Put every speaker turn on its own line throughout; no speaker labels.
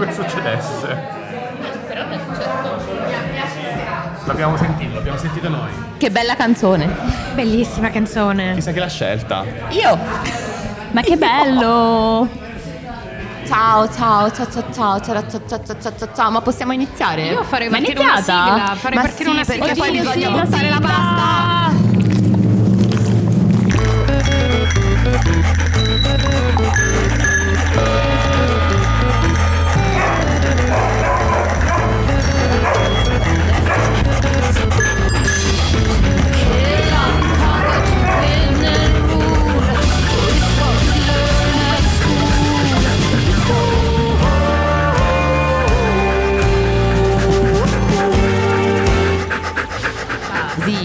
che succedesse.
Però non è successo.
L'abbiamo sentito, l'abbiamo sentito noi.
Che bella canzone.
Bellissima canzone.
Chissà chi l'ha scelta.
Io.
Ma che bello!
Ciao, ciao, ciao, ciao, ciao, ciao, ciao, ciao, ciao, ciao, ciao, ciao, ma possiamo iniziare?
Io farei
Ma è
partire una
iniziata?
sigla. Farei
Ma
partire
sì,
una sigla.
perché poi
Oddio,
bisogna
sì,
la
sigla.
pasta.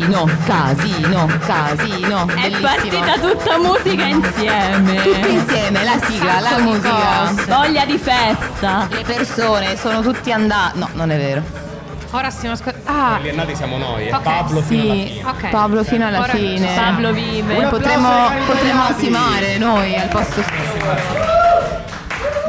Casino, casino, casino.
È
Bellissimo.
partita tutta musica insieme.
Tutti insieme, la sigla, la musica.
Voglia di festa.
Le persone sono tutti andati. No, non è vero.
Ora stiamo ascoltando. Ah,
Quelli andati siamo noi, e
Ok,
Pablo fino alla
Sì,
fine.
Ok.
Pablo fino alla
Ora-
fine.
Pablo vive.
Potremmo, potremmo ansimare noi al posto suo.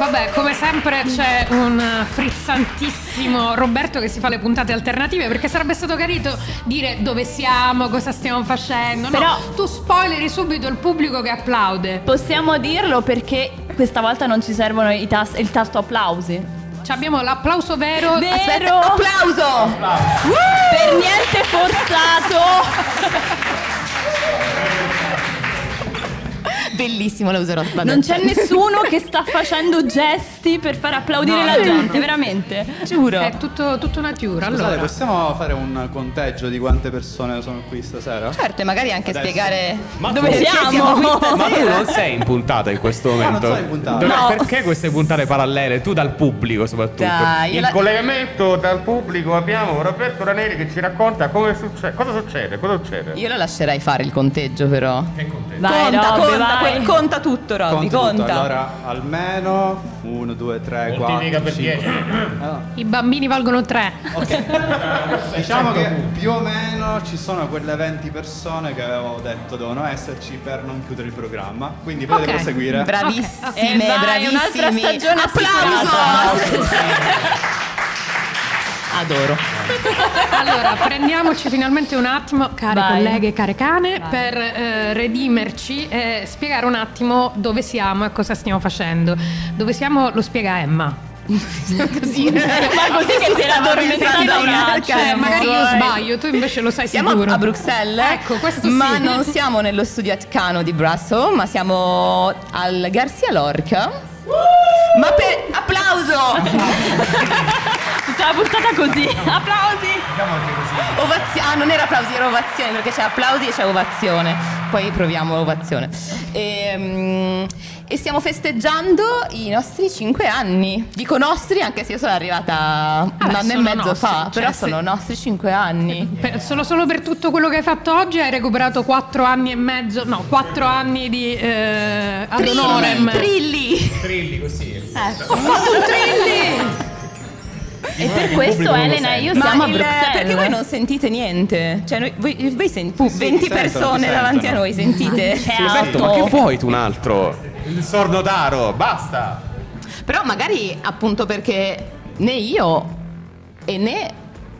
Vabbè, come sempre c'è un frizzantissimo Roberto che si fa le puntate alternative perché sarebbe stato carino dire dove siamo, cosa stiamo facendo. No,
Però-
tu spoileri subito il pubblico che applaude.
Possiamo dirlo perché questa volta non ci servono i tas- il tasto applausi.
Ci abbiamo l'applauso vero.
Vero.
Aspetta, applauso!
Per niente forzato.
Bellissimo, lo userò. vabbè.
Non c'è nessuno che sta facendo gesti per far applaudire la gente, veramente. Giuro.
È tutto, tutta una tiura.
Scusate,
Allora,
possiamo fare un conteggio di quante persone sono qui stasera?
Certo, e magari anche
Adesso.
spiegare
Ma
Dove siamo?
qui
Ma tu non sei in puntata in questo momento.
non sono in puntata.
No.
Perché queste puntate parallele? Tu dal pubblico soprattutto.
Dai,
Il
la-
collegamento dal pubblico abbiamo Roberto Raneri che ci racconta come succede. Cosa succede? Cosa succede?
Io lo lascerei fare il conteggio, però.
Che contento.
Vai,
conta,
Robby,
conta,
vai.
Que- conta tutto, Robby,
tutto.
conta.
Allora, almeno 1, 2, 3, 4,
Moltiplica per
5.
10.
i bambini valgono tre.
Diciamo che più o meno ci sono quelle 20 persone che avevo detto devono esserci per non chiudere il programma. Quindi potete
Ok.
proseguire.
Bravissime,
E vai, un'altra
bravissimi.
stagione
Applauso! Adoro.
Allora, prendiamoci finalmente un attimo, care
Vai.
colleghe e care cane, per eh, redimerci e spiegare un attimo dove siamo e cosa stiamo facendo. Dove siamo lo spiega Emma.
Così.
Ma così che ti era addormentata un attimo.
Cioè, magari io
Vai.
sbaglio, tu invece lo sai
Siamo
sicuro.
a Bruxelles,
Ecco, questo
ma
sì.
non siamo nello studio Atcano di Brussels, ma siamo al Garcia Lorca. Ma per applauso!
Tutta la puntata così. Applausi.
Ovazio- ah, non era applausi, era ovazione, perché c'è applausi e c'è ovazione. Poi proviamo l'ovazione. E, mm, e stiamo festeggiando i nostri cinque anni. Dico nostri anche se io sono arrivata un
Vabbè,
anno e
sono
mezzo
nostri,
fa,
cioè,
però
se-
sono nostri cinque anni.
Per- solo, solo per tutto quello che hai fatto oggi hai recuperato quattro anni e mezzo, no, quattro anni di eh, ad
Trilli,
honorem.
trilli!
Trilli così.
Ho fatto un trilli!
E per questo Elena e io
Ma
siamo a
il-
Bruxelles.
perché voi non sentite niente? Cioè, noi, voi, voi sen-
Sì, sì,
20
ti sentono,
persone
ti
davanti a noi, sentite?
C'è
Roberto, ma che vuoi tu un altro? Il sordotaro, basta.
Però magari appunto perché né io e né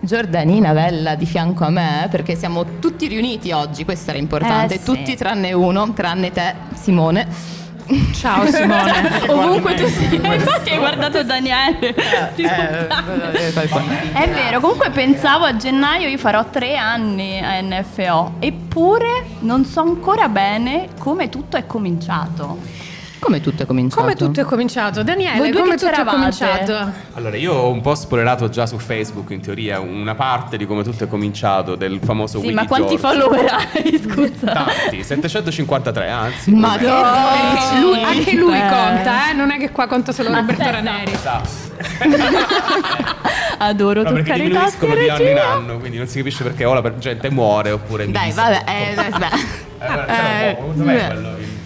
Giordanina Bella di fianco a me, perché siamo tutti riuniti oggi, questo era importante,
Eh, sì.
tutti tranne uno, tranne te, Simone.
Ciao Simone.
Ovunque tu sia. Infatti hai guardato Daniele.
Eh,
Ti È vero, comunque pensavo a gennaio io farò tre anni a NFO, eppure non so ancora bene come tutto è cominciato.
Come tutto è cominciato?
Come tutto è cominciato? Daniele,
Voi due
come tutto è cominciato?
Allora, io ho un po' spoilerato già su Facebook, in teoria, una parte di come tutto è cominciato, del famoso
Sì,
Willy
ma quanti
George.
follower hai? Scusa.
Tanti, 753, anzi.
Ma
lui- anche lui
Eh.
conta, eh? Non è che qua conta solo
Ma
Roberto. Raneri.
Esatto.
Adoro
No, perché
toccare i tasti
di anno in anno, quindi non si capisce perché o la gente muore oppure
Dai,
dis-
vabbè, eh, aspetta.
Eh,
Eh,
poco, dov'è
beh.
quello in questo?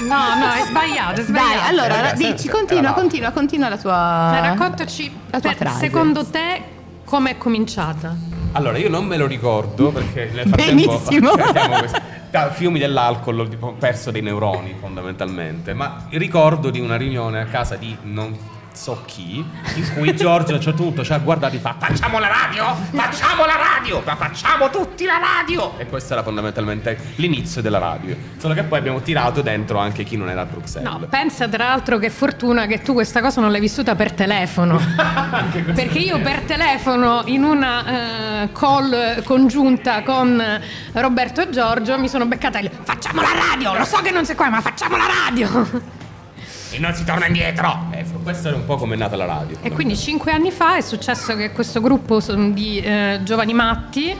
No, no, è sbagliato, è sbagliato.
Dai, allora, dici, continua, continua, continua la tua...
Dai, raccontaci,
La tua
per-
frase.
secondo te, come è cominciata?
Allora, io non me lo ricordo perché nel frattempo
Benissimo.
da fiumi dell'alcol ho perso dei neuroni fondamentalmente, ma ricordo di una riunione a casa di non so chi, in cui Giorgio a un certo punto ci ha guardato e fa facciamo la radio, facciamo la radio, ma facciamo tutti la radio. E questo era fondamentalmente l'inizio della radio. Solo che poi abbiamo tirato dentro anche chi non era a Bruxelles.
No, pensa tra l'altro che fortuna che tu questa cosa non l'hai vissuta per telefono. Perché io per telefono in una eh, call congiunta con Roberto e Giorgio mi sono beccata il facciamo la radio, lo so che non sei qua, ma facciamo la radio.
E non si torna indietro. Eh, questo è un po' come è nata la radio.
E quindi cinque anni fa è successo che questo gruppo di eh, giovani matti,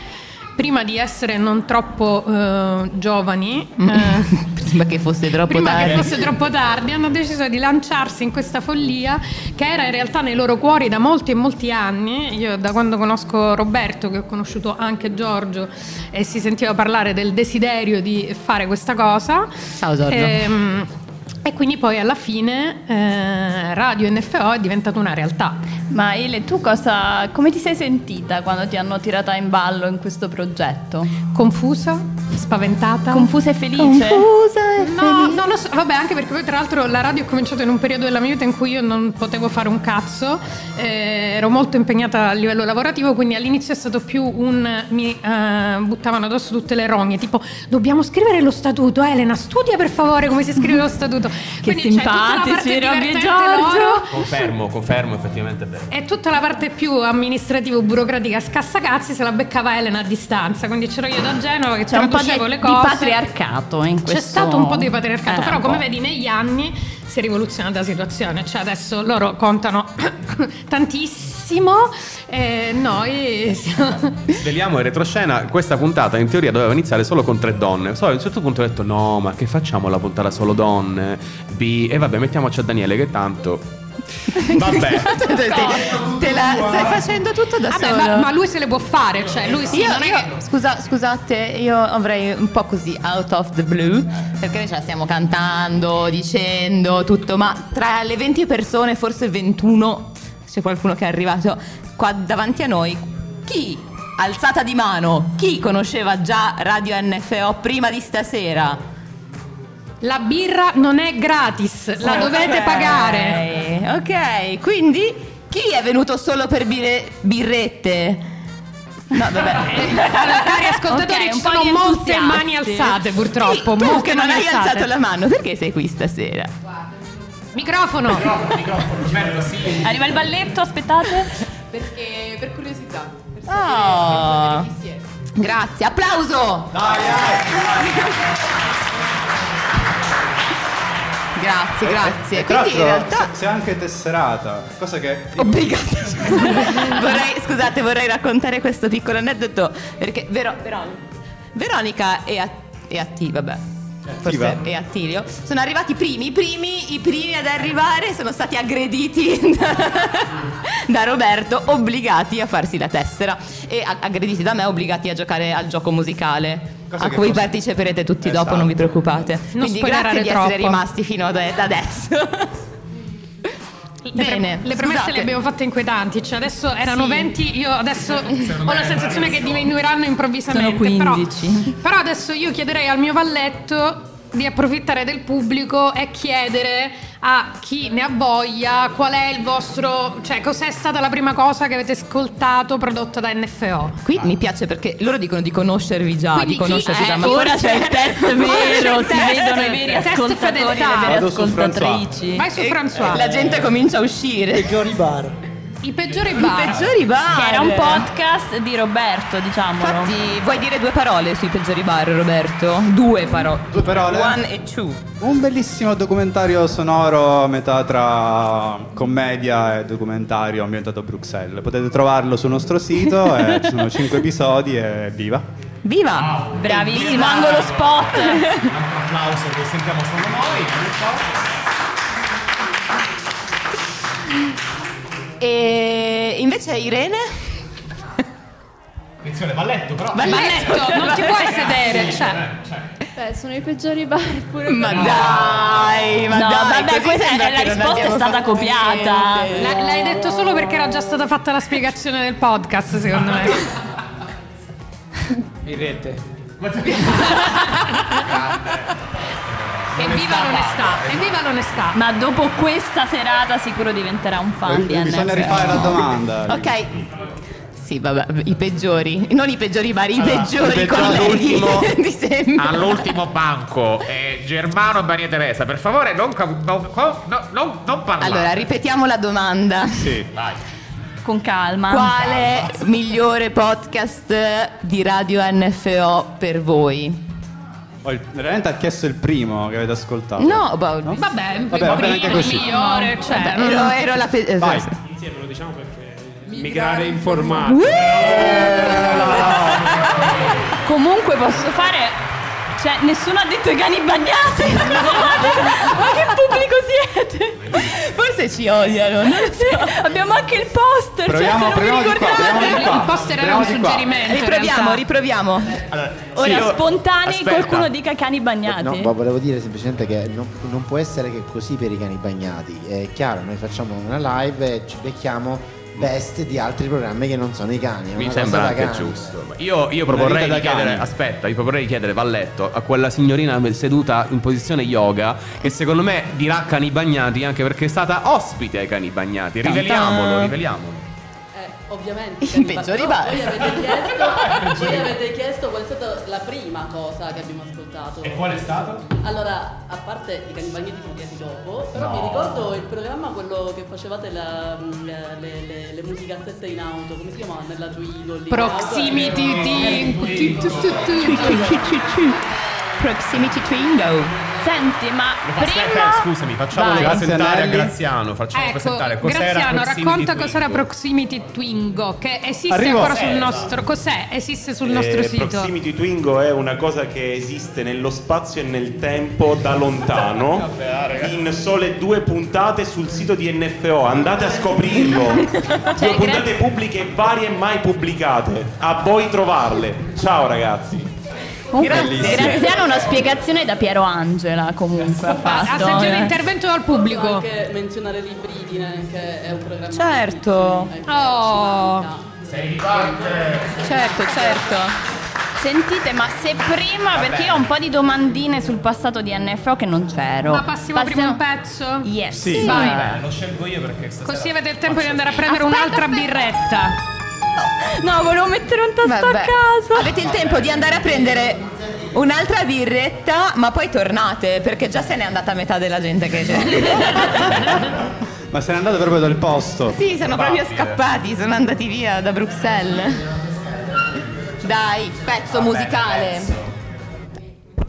prima di essere non troppo eh, giovani, eh,
Prima che fosse troppo
prima
tardi.
che fosse troppo tardi, hanno deciso di lanciarsi in questa follia che era in realtà nei loro cuori da molti e molti anni. Io da quando conosco Roberto, che ho conosciuto anche Giorgio, e si sentiva parlare del desiderio di fare questa cosa.
Ciao, Giorgio.
Ehm, e quindi poi alla fine eh, Radio NFO è diventata una realtà.
Ma Ile, tu cosa, come ti sei sentita quando ti hanno tirata in ballo in questo progetto?
Confusa, spaventata.
Confusa e felice?
No, non lo so, vabbè, anche perché poi tra l'altro la radio è cominciata in un periodo della mia vita in cui io non potevo fare un cazzo, eh, ero molto impegnata a livello lavorativo, quindi all'inizio è stato più un mi eh, buttavano addosso tutte le rogne, tipo dobbiamo scrivere lo statuto, Elena, studia per favore come si scrive lo statuto.
Che
Quindi
simpatici, Robby e Giorgio.
loro,
Confermo, confermo, effettivamente è vero.
e tutta la parte più amministrativo-burocratica scassacazzi se la beccava Elena a distanza, quindi c'ero io da Genova che
C'è un po' di,
traducevo le
di
cose.
patriarcato in questo...
C'è stato un po' di patriarcato,
Eh,
però come vedi negli anni si è rivoluzionata la situazione, cioè adesso loro contano tantissimo e noi siamo...
Sveliamo in retroscena, questa puntata in teoria doveva iniziare solo con tre donne. Poi a un certo punto ho detto no, ma che facciamo la puntata solo donne? B, e vabbè, mettiamoci a Daniele che tanto... Vabbè.
te, te la stai facendo tutto da
Vabbè,
solo.
ma, ma lui se le può fare, cioè lui sì,
Io,
non è
io-
che...
scusa- scusate, io avrei un po' così out of the blue, perché noi ce la stiamo cantando, dicendo tutto, ma tra le 20 persone, forse 21, c'è qualcuno che è arrivato qua davanti a noi, chi, alzata di mano, chi conosceva già Radio NFO prima di stasera?
La birra non è gratis, la dovete pagare.
Ok, quindi chi è venuto solo per bire- birrette? No, vabbè.
Allora, cari ascoltatori,
Ok, un
ci sono molte mani alzate purtroppo,
Sì, tu che non hai
alzate.
alzato la mano, perché sei qui stasera?
Microfono.
Arriva il balletto, aspettate.
Perché per curiosità. Per
Oh.
sapere chi siete.
Grazie, applauso! Grazie, grazie.
E tra
Quindi in realtà
sei anche tesserata, cosa che
Obbligata. vorrei, scusate, vorrei raccontare questo piccolo aneddoto perché Vero- Veronica, Veronica e, a, e Atti, vabbè. Forse
Attiva?
e Attilio sono arrivati i primi, i primi, i primi ad arrivare sono stati aggrediti da, da Roberto, obbligati a farsi la tessera e a- aggrediti da me, obbligati a giocare al gioco musicale.
Cosa
a cui
forse-
parteciperete tutti dopo,
Esatto.
non vi preoccupate. Quindi
spoilerare
grazie di essere
troppo.
rimasti fino ad ad adesso.
Le, pre-
Bene,
le premesse
scusate.
le abbiamo fatte inquietanti, cioè adesso erano
Sì.
20, io adesso ho la sensazione che diminuiranno improvvisamente.
Sono
però-
15.
Però, adesso io chiederei al mio valletto di approfittare del pubblico e chiedere a chi ne ha voglia qual è il vostro, cioè cos'è stata la prima cosa che avete ascoltato prodotta da NFO.
Qui mi piace perché loro dicono di conoscervi già,
Quindi
di conoscervi
chi-
già,
eh,
ma
Ora c'è il test vero,
il
si
test,
vedono i veri ascoltatori e le vere
Vado su
ascoltatrici.
Vai su François.
la gente comincia a uscire.
peggiori bar.
I peggiori
I
bar.
peggiori bar.
Che era un podcast di Roberto, diciamolo.
Infatti, vuoi dire due parole sui peggiori bar, Roberto? Due parole.
Due parole?
One e two.
Un bellissimo documentario sonoro a metà tra commedia e documentario ambientato a Bruxelles. Potete trovarlo sul nostro sito, e ci sono cinque episodi e viva!
Viva!
Bravissimo, angolo spot.
Un altro applauso che sentiamo solo noi.
E invece Irene?
Attenzione, balletto però.
Balletto, non ti puoi sedere, cioè.
Beh, sono i peggiori bar pure.
Ma dai, ma
No,
dai,
vabbè, questa è la risposta è stata copiata.
L- l'hai detto solo perché era già stata fatta la spiegazione del podcast, secondo me.
In rete.
Evviva l'onestà, evviva l'onestà.
Ma dopo questa serata sicuro diventerà un fan di
Bisogna
NFO.
rifare la domanda.
Ok. Sì, vabbè, i peggiori, non i peggiori vari, i
Allora,
peggiori
il peggiore
colleghi
all'ultimo-
di sempre.
All'ultimo banco, eh, Germano e Maria Teresa, per favore non, ca- no- co- no- no- non parlare.
Allora, ripetiamo la domanda.
Sì.
Vai.
Con calma.
Quale migliore podcast di Radio NFO per voi?
Oh, il- veramente ha chiesto il primo che avete ascoltato.
No, boh,
Vabbè,
Vabbè, va bene anche così.
migliore, cioè,
vabbè, ero, ero la pe-
Vai.
esatto.
Insieme lo diciamo perché migrare informati.
Comunque posso fare. Cioè, nessuno ha detto i cani bagnati. Ma che pubblico siete?
Forse ci odiano, non lo so.
Abbiamo anche il poster.
Proviamo,
cioè, se non
proviamo
vi
di qua, proviamo
ricordate.
di qua.
il poster era
Proviamo
un
di qua.
suggerimento. in
Riproviamo,
realtà.
riproviamo.
Ora,
io-
spontanei,
aspetta.
qualcuno dica cani bagnati.
No, ma volevo dire semplicemente che non, non può essere che così per i cani bagnati. È chiaro, noi facciamo una live e ci becchiamo best di altri programmi che non sono i cani.
Mi sembra anche giusto. Io, io proporrei di chiedere,
cani.
aspetta, io proporrei di chiedere Valletto a quella signorina seduta in posizione yoga che secondo me dirà cani bagnati anche perché è stata ospite ai cani bagnati. Riveliamolo, riveliamolo.
Ovviamente.
I peggiori
no,
bar.
voi, avete chiesto, voi avete chiesto qual è stata la prima cosa che abbiamo ascoltato.
qual è stato?
Allora, a parte i cani bagnati sono arrivati dopo, però mi ricordo il programma quello che facevate la, le, le, le, le musicassette in auto, come si chiamava? Nella Twillo lì.
Proximity team.
Proximity Twingo.
Senti, ma
Aspetta,
prima.
scusami, facciamolo
Vai.
presentare a. Graziano. Facciamo
Ecco,
presentare cos'era
Graziano,
Proximity
racconta
Twingo.
cos'era Proximity Twingo, che esiste
Arrivo.
ancora sul nostro... Cos'è? Esiste sul nostro
Eh,
sito.
Proximity Twingo è una cosa che esiste nello spazio e nel tempo da lontano in sole due puntate sul sito di NFO. Andate a scoprirlo. due puntate pubbliche varie e mai pubblicate. A voi trovarle. Ciao ragazzi.
Comunque,
Grazie.
Graziano una spiegazione da Piero Angela comunque ha fatto.
sentito
eh.
l'intervento dal
Posso
pubblico.
anche menzionare Libridine, che è un programma.
Certo.
Oh.
Certo, certo.
Sentite, ma se prima, perché io ho un po' di domandine sul passato di NFO che non c'ero.
Ma passiamo prima un pezzo?
Yes.
Sì.
Vai.
Eh, lo scelgo io perché stasera
Così avete il tempo di andare a
Aspetta,
prendere un'altra
aspetta.
birretta.
No, volevo mettere un tasto a
Vabbè.
caso.
Avete il tempo di andare a prendere un'altra birretta, ma poi tornate, perché già se n'è andata metà della gente che c'è.
Ma se n'è andato proprio dal posto.
Sì, sono proprio scappati, sono andati via da Bruxelles. Dai, pezzo musicale.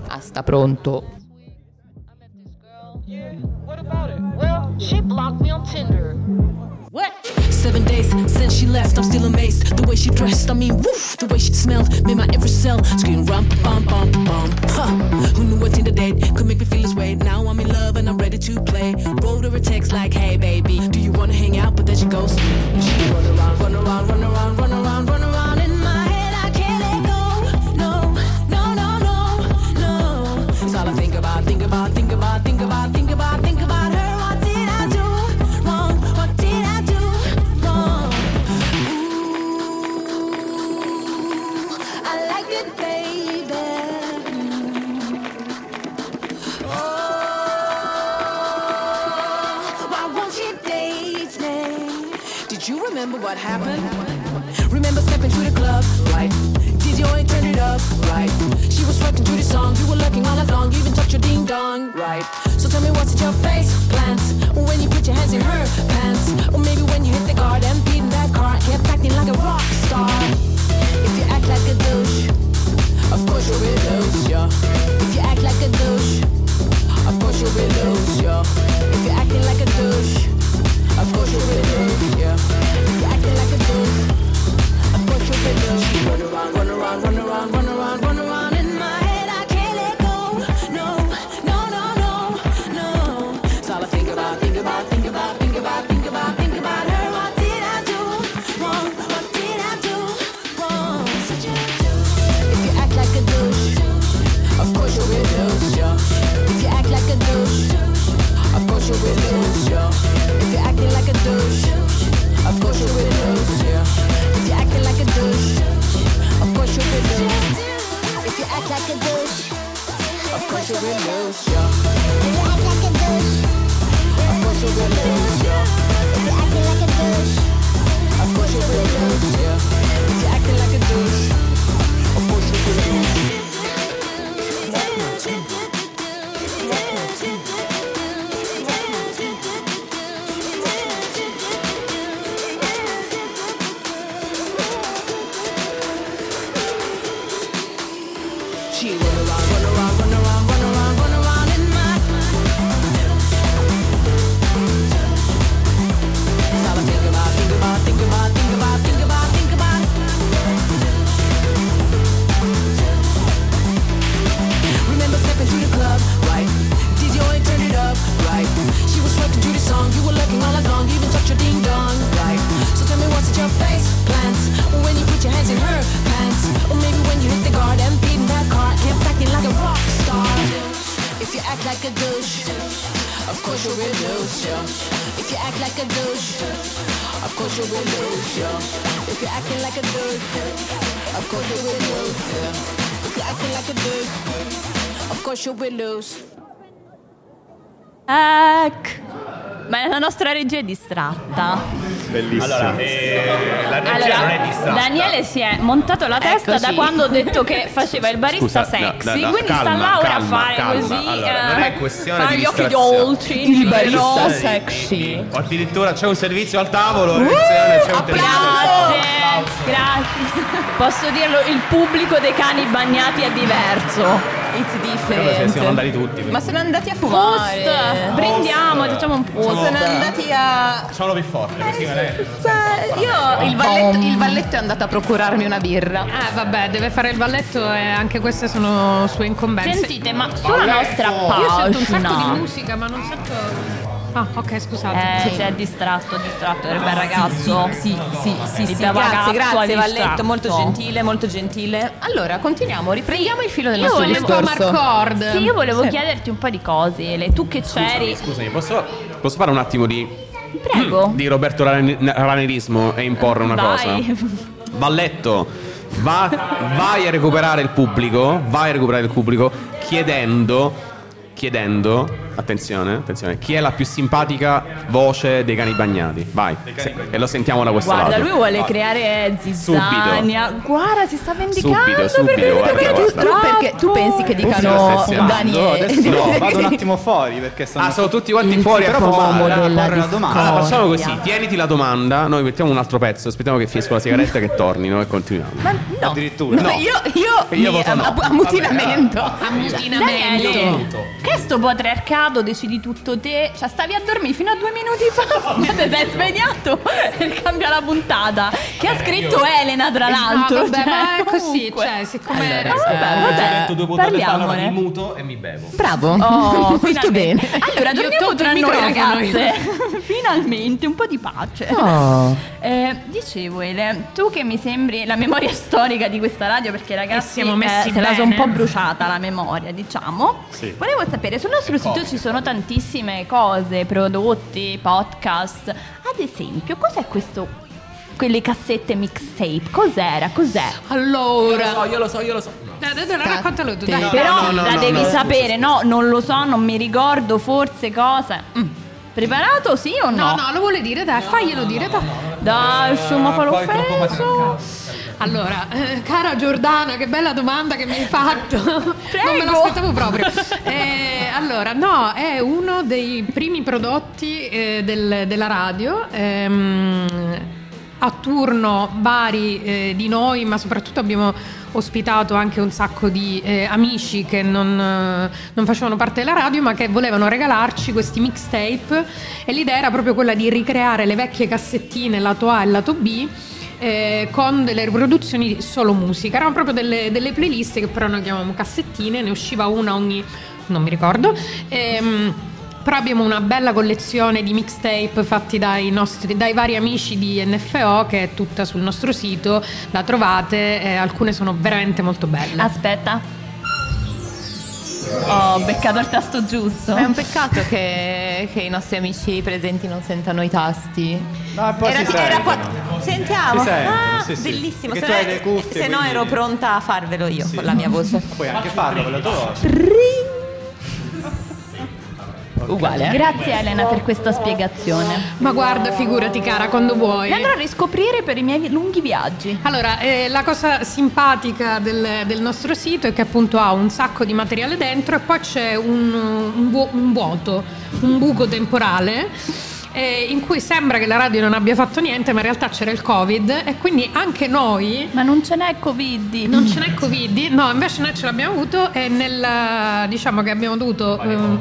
Ah, sta pronto.
She blocked me on Tinder.
Seven days since she left, I'm still amazed. The way she dressed, I mean, woof, the way she smelled, made my every cell scream rum bum bum bum. Huh? Who knew what Tinder date could make me feel this way? Now I'm in love and I'm ready to play. Wrote her a text like, Hey baby, do you wanna hang out? But then she goes, She run around, run around, run around, run around, run around in my head. I can't let go. No, no, no, no, no. It's all I think about, think about, think about, think about, what happened? Remember stepping to the club, right? You only turn it up, right? She was swiping through the song, you were looking all along, you even touched your ding dong, right? So tell me what's in your face plans when you put your hands in her pants, or maybe when you hit the guard and beat in that car, kept acting like a rock star. If you act like a douche, of course you will lose, yeah. If you act like a douche, yeah. If you act like a douche, of course you will lose, yeah. If you're acting like a douche, of course you will lose, yeah. If you're acting like a douche, of course you will lose.
Ecco. Ma la nostra regia è distratta.
Bellissimo.
Allora, eh, la regia
Allora,
non è distratta.
Daniele si è montato la testa
Eccoci.
da quando ho detto che faceva il barista
Scusa, no,
sexy.
no, no,
quindi sta
calma,
là ora a fare
calma.
così.
Allora,
eh,
non è questione
fa
di
gli occhi dolci.
Il barista
Sì,
sexy.
O addirittura c'è un servizio al tavolo, attenzione, c'è un
Grazie, grazie. Posso dirlo, il pubblico dei cani bagnati è diverso.
It's
Credo
different.
siamo andati tutti.
Ma sono andati a
Post,
fumare.
prendiamo, facciamo un post.
Sono andati a.
Facciamolo più forte, così magari.
Io il valletto, il valletto è andato a procurarmi una birra.
Eh vabbè, deve fare il balletto e anche queste sono sue incombenze.
Sentite, ma sulla nostra
Io sento un sacco di
pagina.
musica, ma non sento. Ah, ok, scusate.
Eh, si è distratto, distratto, era il bel ragazzo.
Sì, sì, sì, sì, sì. Grazie, grazie Valletto, molto gentile, molto gentile. Allora, continuiamo, riprendiamo il filo del
Io
nostro
volevo-
discorso.
Marcord.
Sì, io volevo
Sì.
chiederti un po' di cose, Ele. Tu che c'eri.
Scusami, posso, posso fare un attimo di,
Prego.
di Roberto Ranerismo e imporre una
Vai.
cosa? Valletto, va- vai a recuperare il pubblico, vai a recuperare il pubblico chiedendo, chiedendo, attenzione, attenzione, chi è la più simpatica voce dei cani bagnati? Vai, se- e lo sentiamo da questo
Guarda,
lato.
lui vuole creare zizzania. Guarda, si sta vendicando.
Subito, subito,
perché
guarda,
perché
guarda.
tu,
Tu perché tu pensi che dicano? Daniele?
adesso no, vado un attimo fuori perché stanno
Ah, sono tutti quanti fuori a
posso
della
porre la domanda.
Allora facciamo così, tieniti la domanda, noi mettiamo un altro pezzo, aspettiamo che finisca la sigaretta e che tornino e continuiamo.
Ma no.
Addirittura.
No, io, io,
Io
mi-
voto no.
a, a mutinamento.
Ammutinamento.
Daniele, che sto patriarcato, decidi tutto te. Cioè, stavi a dormire fino a due minuti fa. Ma te sei svegliato e cambia la puntata. Che ha scritto Elena, tra l'altro.
No, vabbè,
cioè,
ma è così,
comunque.
cioè, siccome
Ah, vabbè, vabbè,
Metto due puntate fa, allora mi muto e mi bevo.
Bravo,
Oh,
molto bene.
Allora,
Io
torniamo tra noi
io.
ragazze. Finalmente, un po' di pace.
Oh.
Eh, dicevo, Ele, tu che mi sembri la memoria storica di questa radio, perché ragazzi
siamo messi
eh, se la sono un
bene.
po' bruciata la memoria, diciamo.
Sì.
Volevo sapere, sul nostro sito ci sono tantissime cose, prodotti, podcast. Ad esempio, cos'è questo? Quelle cassette mixtape, cos'era? Cos'è?
Allora,
io lo so, io lo so.
dai, dai, dai, raccontalo tu. Dai.
No,
Però
no, no,
la
no,
devi
no.
sapere, no, non lo so, non mi ricordo, forse cosa. Mm. Preparato sì o no?
No, no, lo vuole dire, dai, faglielo dire, dai.
Dai, insomma, fa l'offeso.
Allora, eh, cara Giordana, che bella domanda che mi hai fatto. Non me l'aspettavo proprio. Eh, allora, no, è uno dei primi prodotti eh, del- della radio. ehm, a turno vari eh, di noi, ma soprattutto abbiamo ospitato anche un sacco di eh, amici che non, eh, non facevano parte della radio, ma che volevano regalarci questi mixtape. E l'idea era proprio quella di ricreare le vecchie cassettine lato A e lato B eh, con delle riproduzioni di solo musica. Erano proprio delle, delle playlist che però noi chiamiamo cassettine, ne usciva una ogni, non mi ricordo. Ehm, però abbiamo una bella collezione di mixtape fatti dai, nostri, dai vari amici di NFO che è tutta sul nostro sito, la trovate, eh, alcune sono veramente molto belle.
Aspetta. Ho beccato il tasto giusto.
È un peccato che, che i nostri amici presenti non sentano i tasti.
Ma poi si
era qua-
sentono.
Sentiamo.
Si sentono,
ah,
sì, sì.
bellissimo.
Perché
Se,
tu hai
no-
le cuffie,
se no
quindi-
ero pronta a farvelo io con la mia voce.
Puoi anche farlo con la tua voce.
Uguale. eh?
Grazie Elena per questa spiegazione.
Ma guarda, figurati cara, quando vuoi.
Mi andrò a riscoprire per i miei lunghi viaggi.
Allora, eh, la cosa simpatica del, del nostro sito è che appunto ha un sacco di materiale dentro e poi c'è un, un vuo- un vuoto, un buco temporale. eh, in cui sembra che la radio non abbia fatto niente, ma in realtà c'era il Covid e quindi anche noi.
Ma non ce n'è Covid.
Non ce n'è Covid, no, invece noi ce l'abbiamo avuto e nel, diciamo che abbiamo dovuto ehm,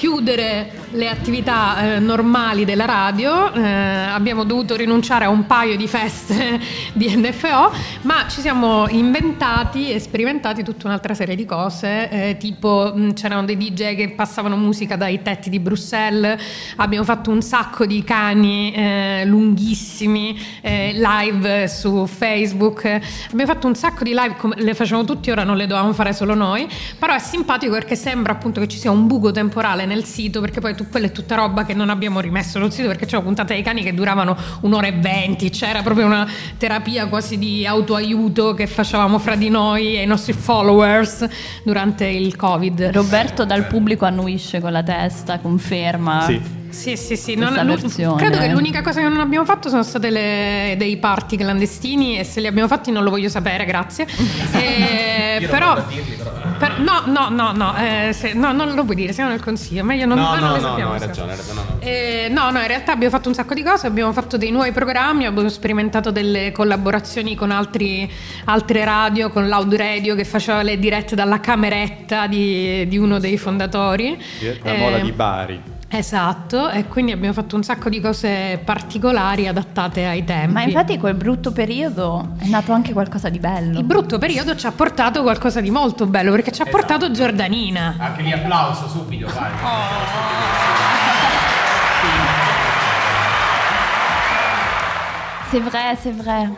chiudere le attività eh, normali della radio, eh, abbiamo dovuto rinunciare a un paio di feste di NFO, ma ci siamo inventati e sperimentati tutta un'altra serie di cose, eh, tipo mh, c'erano dei DJ che passavano musica dai tetti di Bruxelles, abbiamo fatto un sacco di cani eh, lunghissimi, eh, live su Facebook, abbiamo fatto un sacco di live, come le facevamo tutti, ora non le dovevamo fare solo noi, però è simpatico perché sembra appunto che ci sia un buco temporale nel sito, perché poi tu- quella è tutta roba che non abbiamo rimesso sul sito perché c'erano puntate dei cani che duravano un'ora e venti, c'era proprio una terapia quasi di autoaiuto che facevamo fra di noi e i nostri followers durante il Covid.
Roberto dal pubblico annuisce con la testa, conferma.
Sì.
Sì, sì, sì. Non-
versione.
credo che l'unica cosa che non abbiamo fatto sono state le- dei party clandestini e se li abbiamo fatti non lo voglio sapere, grazie. Eh, però, per- no, no, no, no, eh, se- no, non lo puoi dire, siamo nel consiglio, meglio non,
No,
noi non
no, no,
sappiamo
no, hai ragione, hai ragione. no, no.
eh, no, no, in realtà abbiamo fatto un sacco di cose, abbiamo fatto dei nuovi programmi, abbiamo sperimentato delle collaborazioni con altri, altre radio, con Loud Radio che faceva le dirette dalla cameretta di, di uno dei fondatori.
La
Eh,
mola di Bari.
Esatto, e quindi abbiamo fatto un sacco di cose particolari adattate ai tempi.
Ma infatti quel brutto periodo è nato anche qualcosa di bello.
il brutto periodo ci ha portato qualcosa di molto bello perché ci ha portato Giordanina.
Anche lì applauso subito, vai.
C'est vrai, c'est vrai.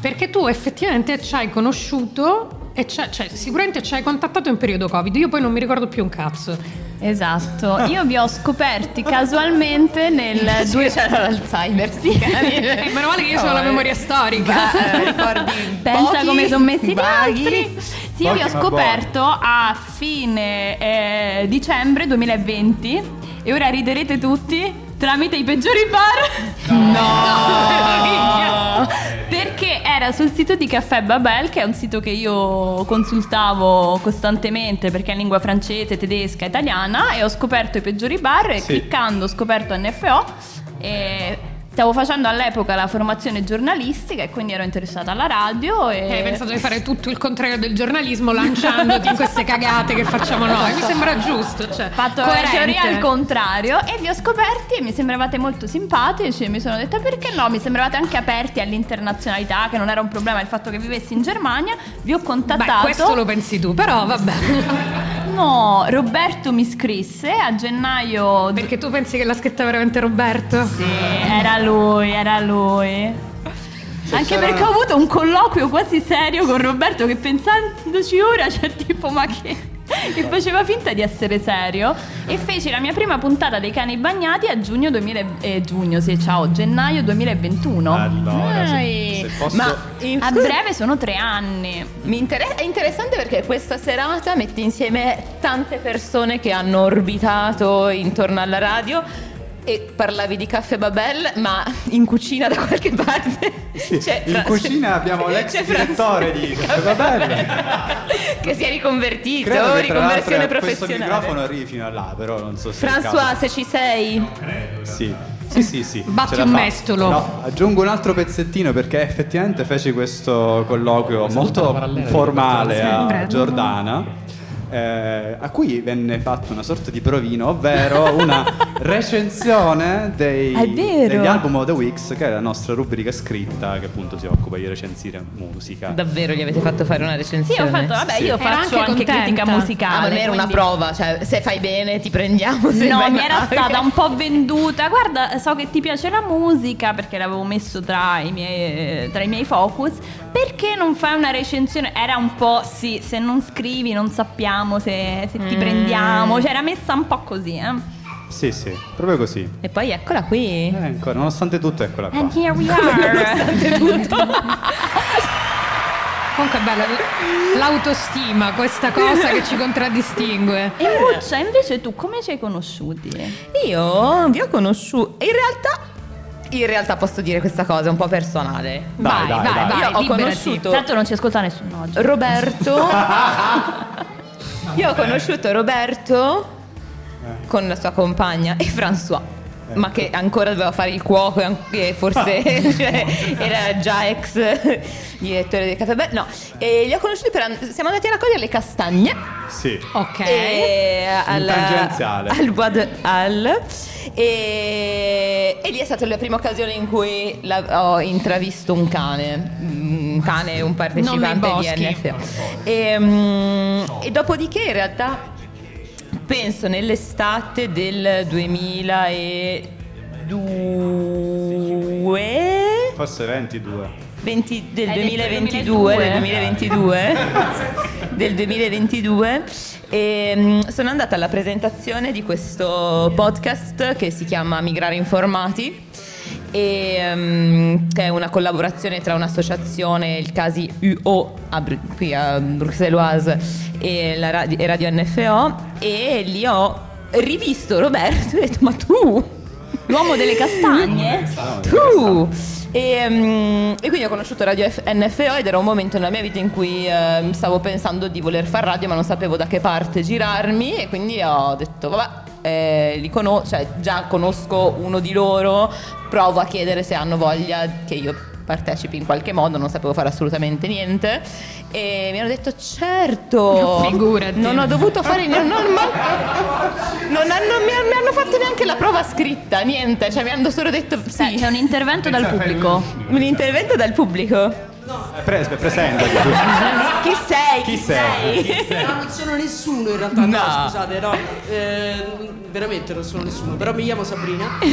Perché tu effettivamente ci hai conosciuto e ci- cioè, sicuramente ci hai contattato in periodo Covid. Io poi non mi ricordo più un cazzo.
Esatto, io vi ho scoperti casualmente nel due...
C'era l'Alzheimer, sì.
Eh, meno male che io ho la memoria storica.
Eh, ricordi
Pensa
pochi,
come sono messi gli altri. Sì, io vi ho scoperto a fine eh, dicembre 2020 e ora riderete tutti tramite i peggiori bar. No! Perché era sul sito di Caffè Babel, che è un sito che io consultavo costantemente perché è in lingua francese, tedesca, italiana, e ho scoperto i peggiori bar e
Sì.
cliccando ho scoperto NFO e stavo facendo all'epoca la formazione giornalistica e quindi ero interessata alla radio e
hai pensato di fare tutto il contrario del giornalismo lanciandoti in queste cagate che facciamo noi. Mi sembra giusto. Cioè,
fatto la
coerente.
teoria al contrario e vi ho scoperti e mi sembravate molto simpatici e mi sono detta perché no, mi sembravate anche aperti all'internazionalità, che non era un problema il fatto che vivessi in Germania, vi ho
Beh,
contattato.
questo lo pensi tu, però vabbè.
No, Roberto mi scrisse a gennaio
Perché tu pensi che l'ha scritta veramente Roberto?
Sì, era lui, era lui. Anche
c'era-
perché ho avuto un colloquio quasi serio con Roberto che pensandoci ora c'è tipo ma che che faceva finta di essere serio e feci la mia prima puntata dei cani bagnati a giugno 2000 eh, giugno, sì, ciao, gennaio 2021.
Allora, se, se posso...
Ma in-
A breve sono tre anni.
Mi inter- è interessante perché questa serata mette insieme tante persone che hanno orbitato intorno alla radio e parlavi di Caffè Babel, ma in cucina da qualche parte.
Sì,
c'è
in
Fra-
cucina abbiamo l'ex
c'è
direttore di Caffè Babel.
che si è riconvertito,
Credo che tra
riconversione professionale.
microfono arrivi fino a là, però non so se... il
François, se ci sei,
Sì. Sì, sì, sì.
Batti un
fa.
mestolo.
No, aggiungo un altro pezzettino perché effettivamente feci questo colloquio molto formale a. Giordana. Eh, a cui venne fatto una sorta di provino, ovvero una recensione dei- degli album of the Weeks, che è la nostra rubrica scritta che appunto si occupa di recensire musica.
davvero gli avete fatto fare una
Sì,
recensione?
ho fatto, vabbè,
Sì.
io
Era
faccio
anche
anche, critica
Ah,
musicale.
ma non era una
quindi-
prova, cioè se fai bene ti prendiamo. Se
No, mi
male-
era stata un po' venduta. Guarda, so che ti piace la musica perché l'avevo messo tra i miei, tra i miei focus. Perché non fai una recensione? Era un po' sì, se non scrivi non sappiamo se, se ti
Mm.
prendiamo. Cioè, era messa un po' così, eh.
Sì, sì, proprio così.
E poi eccola qui.
Eh, ancora, nonostante tutto, eccola qua.
And here we are.
Comunque è bella l'autostima, questa cosa che ci contraddistingue.
e Muccia, invece tu come ci hai conosciuti?
Io vi ho conosciuto. In realtà. In realtà posso dire questa cosa un po' personale.
Dai, dai, dai.
Io ho
liberati.
conosciuto
Tanto non ci ascolta nessuno oggi.
Roberto. Io ho conosciuto Roberto
Eh.
con la sua compagna e François. Ma che ancora doveva fare il cuoco e forse cioè, era già ex direttore del caffè. Beh, no, e li ho conosciuti per. an- siamo andati a raccogliere le castagne.
Sì.
Ok.
E al,
tangenziale.
al Bois de Halle. E, e lì è stata la prima occasione in cui la- ho intravisto un cane, un cane, un partecipante di. NFO. E, mm, e dopodiché in realtà penso nell'estate del 2002
Forse 22.
20 del
Hai detto
2022 del 2022 del 2022 e mm, sono andata alla presentazione di questo podcast che si chiama Migrare Informati e, mm, che è una collaborazione tra un'associazione, il Casi UO a Bru- qui a Bruxelloise e, la radio, e Radio NFO e lì ho rivisto Roberto e ho detto ma tu
L'uomo delle castagne?
tu! e, mm, e quindi ho conosciuto Radio F- NFO ed era un momento nella mia vita in cui ehm, stavo pensando di voler fare radio ma non sapevo da che parte girarmi e quindi ho detto vabbè eh, li cono- cioè, già conosco uno di loro provo a chiedere se hanno voglia che io partecipi in qualche modo non sapevo fare assolutamente niente e mi hanno detto certo
Figurati.
non ho dovuto fare niente non, ma- non hanno, mi, mi hanno fatto neanche la prova scritta niente cioè mi hanno solo detto sì
C'è un intervento dal pubblico.
un intervento dal pubblico
Eh, Pre- presentati.
chi sei?
Chi sei?
No, non sono nessuno in realtà, no,
No.
scusate, no, eh, veramente non sono nessuno, però mi chiamo Sabrina e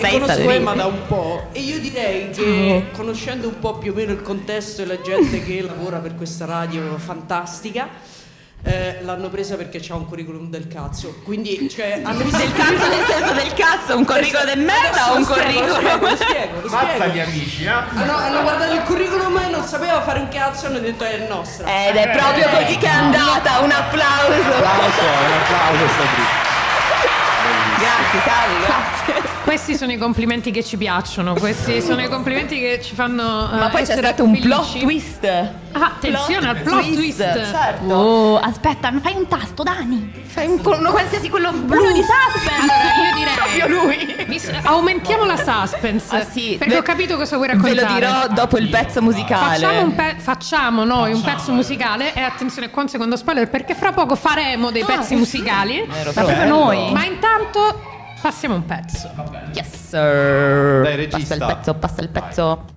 Sei
conosco
Sabrina.
Emma da un po' e io direi che conoscendo un po' più o meno il contesto e la gente che lavora per questa radio fantastica eh, l'hanno presa perché c'ha un curriculum del cazzo. Quindi cioè hanno visto
del cazzo nel senso del cazzo un curriculum del merda o un
spiego, lo spiego,
curriculum?
lo spiego, lo
Mazza
spiego.
gli amici, eh?
Hanno, hanno guardato il curriculum e non sapeva fare un cazzo e hanno detto è nostra
ed è proprio così che è andata. Un applauso.
Applauso, un applauso Sabrina.
grazie Sally grazie
Questi sono i complimenti che ci piacciono, questi sono i complimenti che ci fanno.
ma
eh,
poi c'è
essere
stato un
felici.
plot twist
Ah, attenzione al plot twist.
certo
Oh, aspetta, fai un tasto, Dani.
fai un, uno qualsiasi quello blu
Uno di suspense.
Allora, io direi.
proprio lui
aumentiamo la suspense.
Ah, sì.
Perché
Ve-
ho capito cosa vuoi
ve
raccontare.
lo dirò dopo il pezzo musicale
Facciamo, un pe- facciamo noi un pezzo musicale e attenzione qua un secondo spoiler perché fra poco faremo dei pezzi musicali Ma
proprio
noi ma intanto passiamo un pezzo
yes sir
Dai, regista.
passa il pezzo passa il pezzo
eccoci.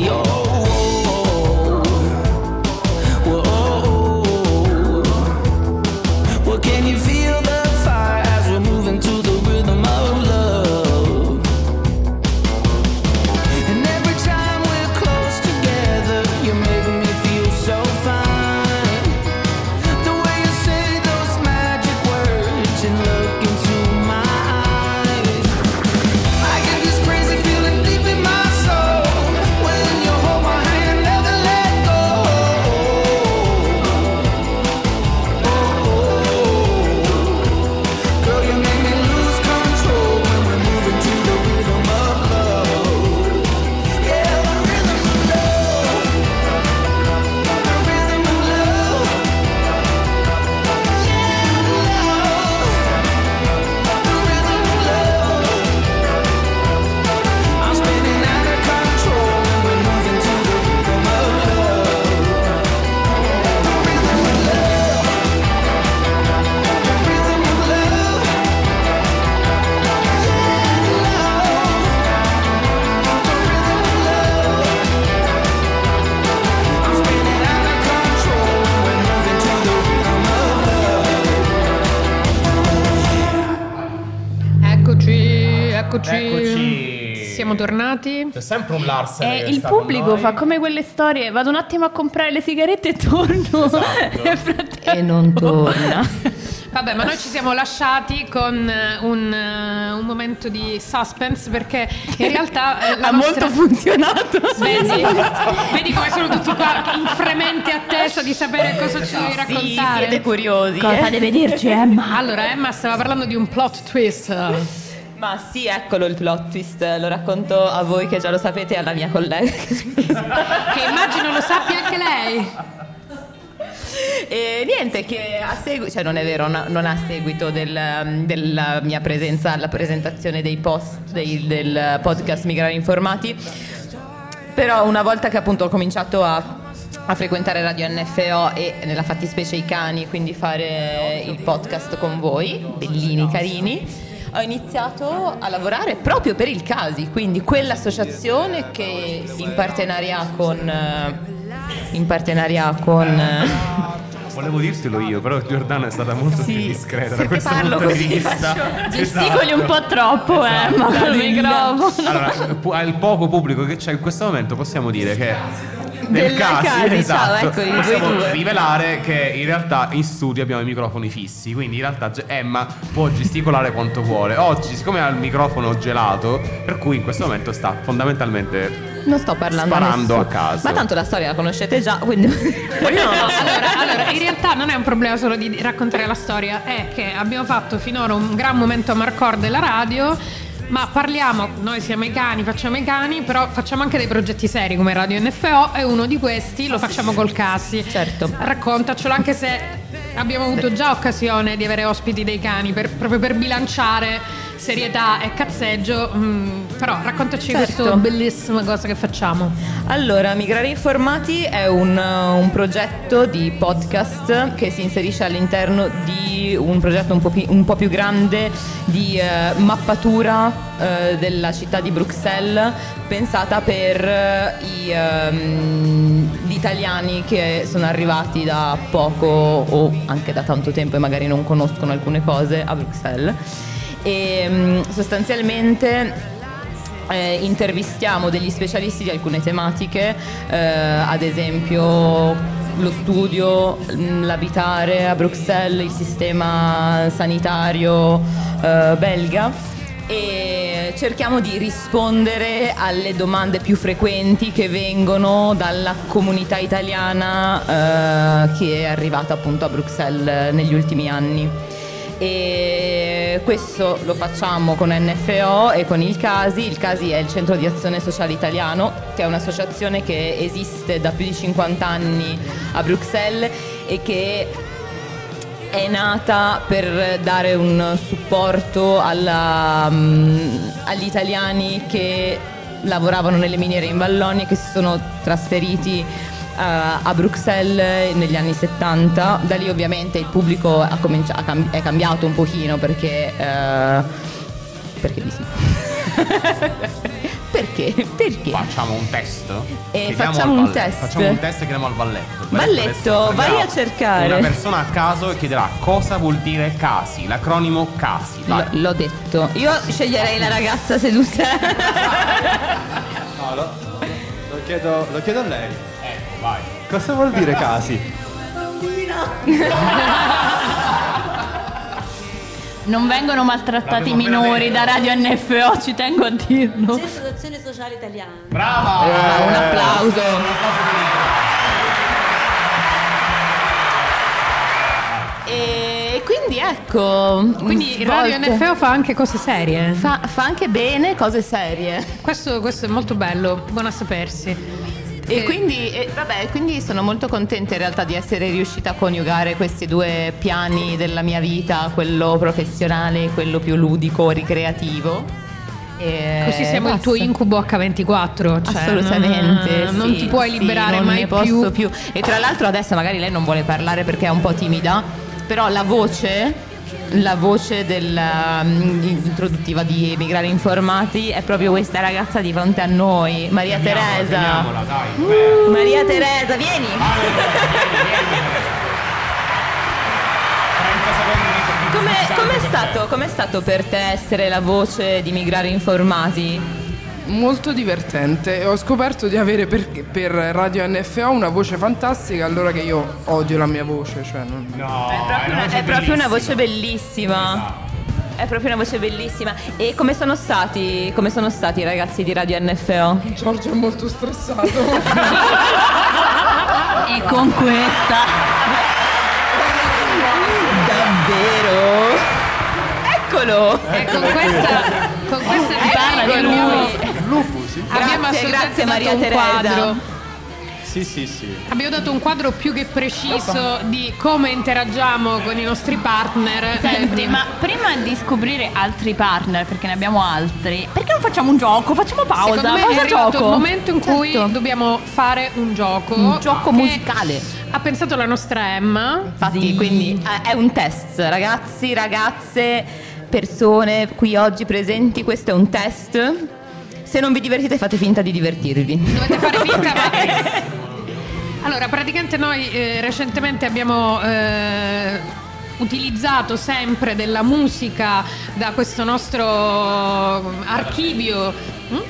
your sempre un Larsen.
E
che
il pubblico fa come quelle storie, vado un attimo a comprare le sigarette e torno.
Esatto.
Frattempo-
E non torna.
Vabbè, ma noi ci siamo lasciati con eh, un, eh, un momento di suspense perché in realtà eh, la
Ha
nostra-
molto funzionato.
Vedi, vedi come sono tutti qua in fremente attesa di sapere cosa ci devi
Sì,
raccontare.
siete curiosi.
Cosa
eh?
deve dirci Emma?
Allora, Emma stava parlando di un plot twist.
Ma sì, eccolo il plot twist, lo racconto a voi che già lo sapete e alla mia collega.
Che immagino lo sappia anche lei.
E niente, che a seguito, cioè non è vero, no- non a seguito del- della mia presenza alla presentazione dei post dei- del podcast Migrare Informati, però una volta che appunto ho cominciato a, a frequentare Radio NFO e nella fattispecie i cani, quindi fare il podcast con voi, bellini, carini, ho iniziato a lavorare proprio per il Casi, quindi quell'associazione che in partenarià con... eh, in partenarià con eh,
Volevo dirtelo io, però Giordana è stata molto
Sì,
più discreta da questo
parlo
punto
così,
di vista.
Gesticoli un po' troppo,
Esatto.
Emma, col
Dai,
microfono.
Allora, al poco pubblico che c'è in questo momento possiamo dire che nel caso
Casi,
esatto,
ciao, ecco,
possiamo rivelare che in realtà in studio abbiamo i microfoni fissi, quindi in realtà Emma può gesticolare quanto vuole. Oggi, siccome ha il microfono gelato, per cui in questo momento sta fondamentalmente
Non sto parlando
Sparando
nessuno.
a caso.
Ma tanto la storia la conoscete già, quindi.
allora, allora, in realtà non è un problema solo di raccontare la storia, è che abbiamo fatto finora un gran momento a Marcor della radio. Ma parliamo, noi siamo i cani, facciamo i cani, però facciamo anche dei progetti seri come Radio NFO e uno di questi lo facciamo col Casi.
Certo.
Raccontacelo, anche se abbiamo avuto già occasione di avere ospiti dei cani, per- proprio per bilanciare serietà e cazzeggio. mm, però raccontaci
Certo.
questa bellissima cosa che facciamo.
Allora, Migrare Informati è un, un progetto di podcast che si inserisce all'interno di un progetto un po' più, un po' più grande di eh, mappatura eh, della città di Bruxelles pensata per eh, i, ehm, gli italiani che sono arrivati da poco o anche da tanto tempo e magari non conoscono alcune cose a Bruxelles. E mm, sostanzialmente eh, intervistiamo degli specialisti di alcune tematiche, eh, ad esempio lo studio, mh, l'abitare a Bruxelles, il sistema sanitario eh, belga. E cerchiamo di rispondere alle domande più frequenti che vengono dalla comunità italiana eh, che è arrivata appunto a Bruxelles negli ultimi anni e questo lo facciamo con NFO e con il CASI. Il CASI è il Centro di Azione Sociale Italiano, che è un'associazione che esiste da più di 50 anni a Bruxelles e che è nata per dare un supporto alla, mm, agli italiani che lavoravano nelle miniere in Vallonia e che si sono trasferiti a Bruxelles negli anni 70. Da lì ovviamente il pubblico cam- è cambiato un pochino perché... eh, perché di sì. perché? Perché?
facciamo un test.
Eh,
Chiediamo
facciamo un test.
Facciamo un test e chiediamo al Valletto, adesso
vai a cercare.
Una persona a caso e chiederà cosa vuol dire casi, l'acronimo casi.
L- l'ho detto. Io sceglierei la ragazza seduta.
No, lo, lo chiedo, lo chiedo a lei.
Vai.
Cosa vuol dire casi?
Non vengono maltrattati i
appena
minori da Radio NFO, ci tengo a dirlo.
Centro d'azione sociale italiana.
Brava!
Ah, un applauso. E quindi ecco.
Quindi Radio
svolte.
NFO fa anche cose serie.
Fa, fa anche bene cose serie.
Questo, questo è molto bello, buono a sapersi.
E quindi, e vabbè, quindi sono molto contenta in realtà di essere riuscita a coniugare questi due piani della mia vita, quello professionale e quello più ludico, ricreativo. E
Così siamo il
basta.
tuo incubo H24. Cioè
Assolutamente.
Non, non
sì,
ti puoi
sì,
liberare
non
mai
posso
più.
E tra l'altro adesso magari lei non vuole parlare perché è un po' timida, però la voce la voce della, mm, introduttiva di Emigrare Informati è proprio questa ragazza di fronte a noi, Maria Teresa.
Chiamiamola, dai.
Uh, Maria Teresa, vieni!
30 secondi di
Come, com'è stato, com'è stato per te essere la voce di Migrare Informati?
Molto divertente. Ho scoperto di avere per, per Radio NFO una voce fantastica, allora che io odio la mia voce. Cioè non...
è proprio, una, è proprio una voce bellissima. È proprio una voce bellissima. E come sono stati, come sono stati i ragazzi di Radio NFO?
Giorgio è molto stressato.
e con questa
Davvero? Eccolo!
E con questa, con questa parla di lui. Abbiamo
Grazie, grazie Maria Teresa.
quadro.
Sì, sì, sì.
Abbiamo dato un quadro più che preciso di come interagiamo con i nostri partner.
Senti, ma prima di scoprire altri partner, perché ne abbiamo altri, perché non facciamo un gioco? Facciamo pausa.
Secondo me
pausa
è arrivato
gioco.
il momento in cui
Certo.
dobbiamo fare un gioco.
Un gioco musicale.
Ha pensato la nostra Emma.
Infatti, quindi eh, è un test, ragazzi, ragazze, persone qui oggi presenti, questo è un test. Se non vi divertite fate finta di divertirvi.
Dovete fare finta, ma- Allora, praticamente noi eh, recentemente abbiamo eh, utilizzato sempre della musica da questo nostro archivio. hm?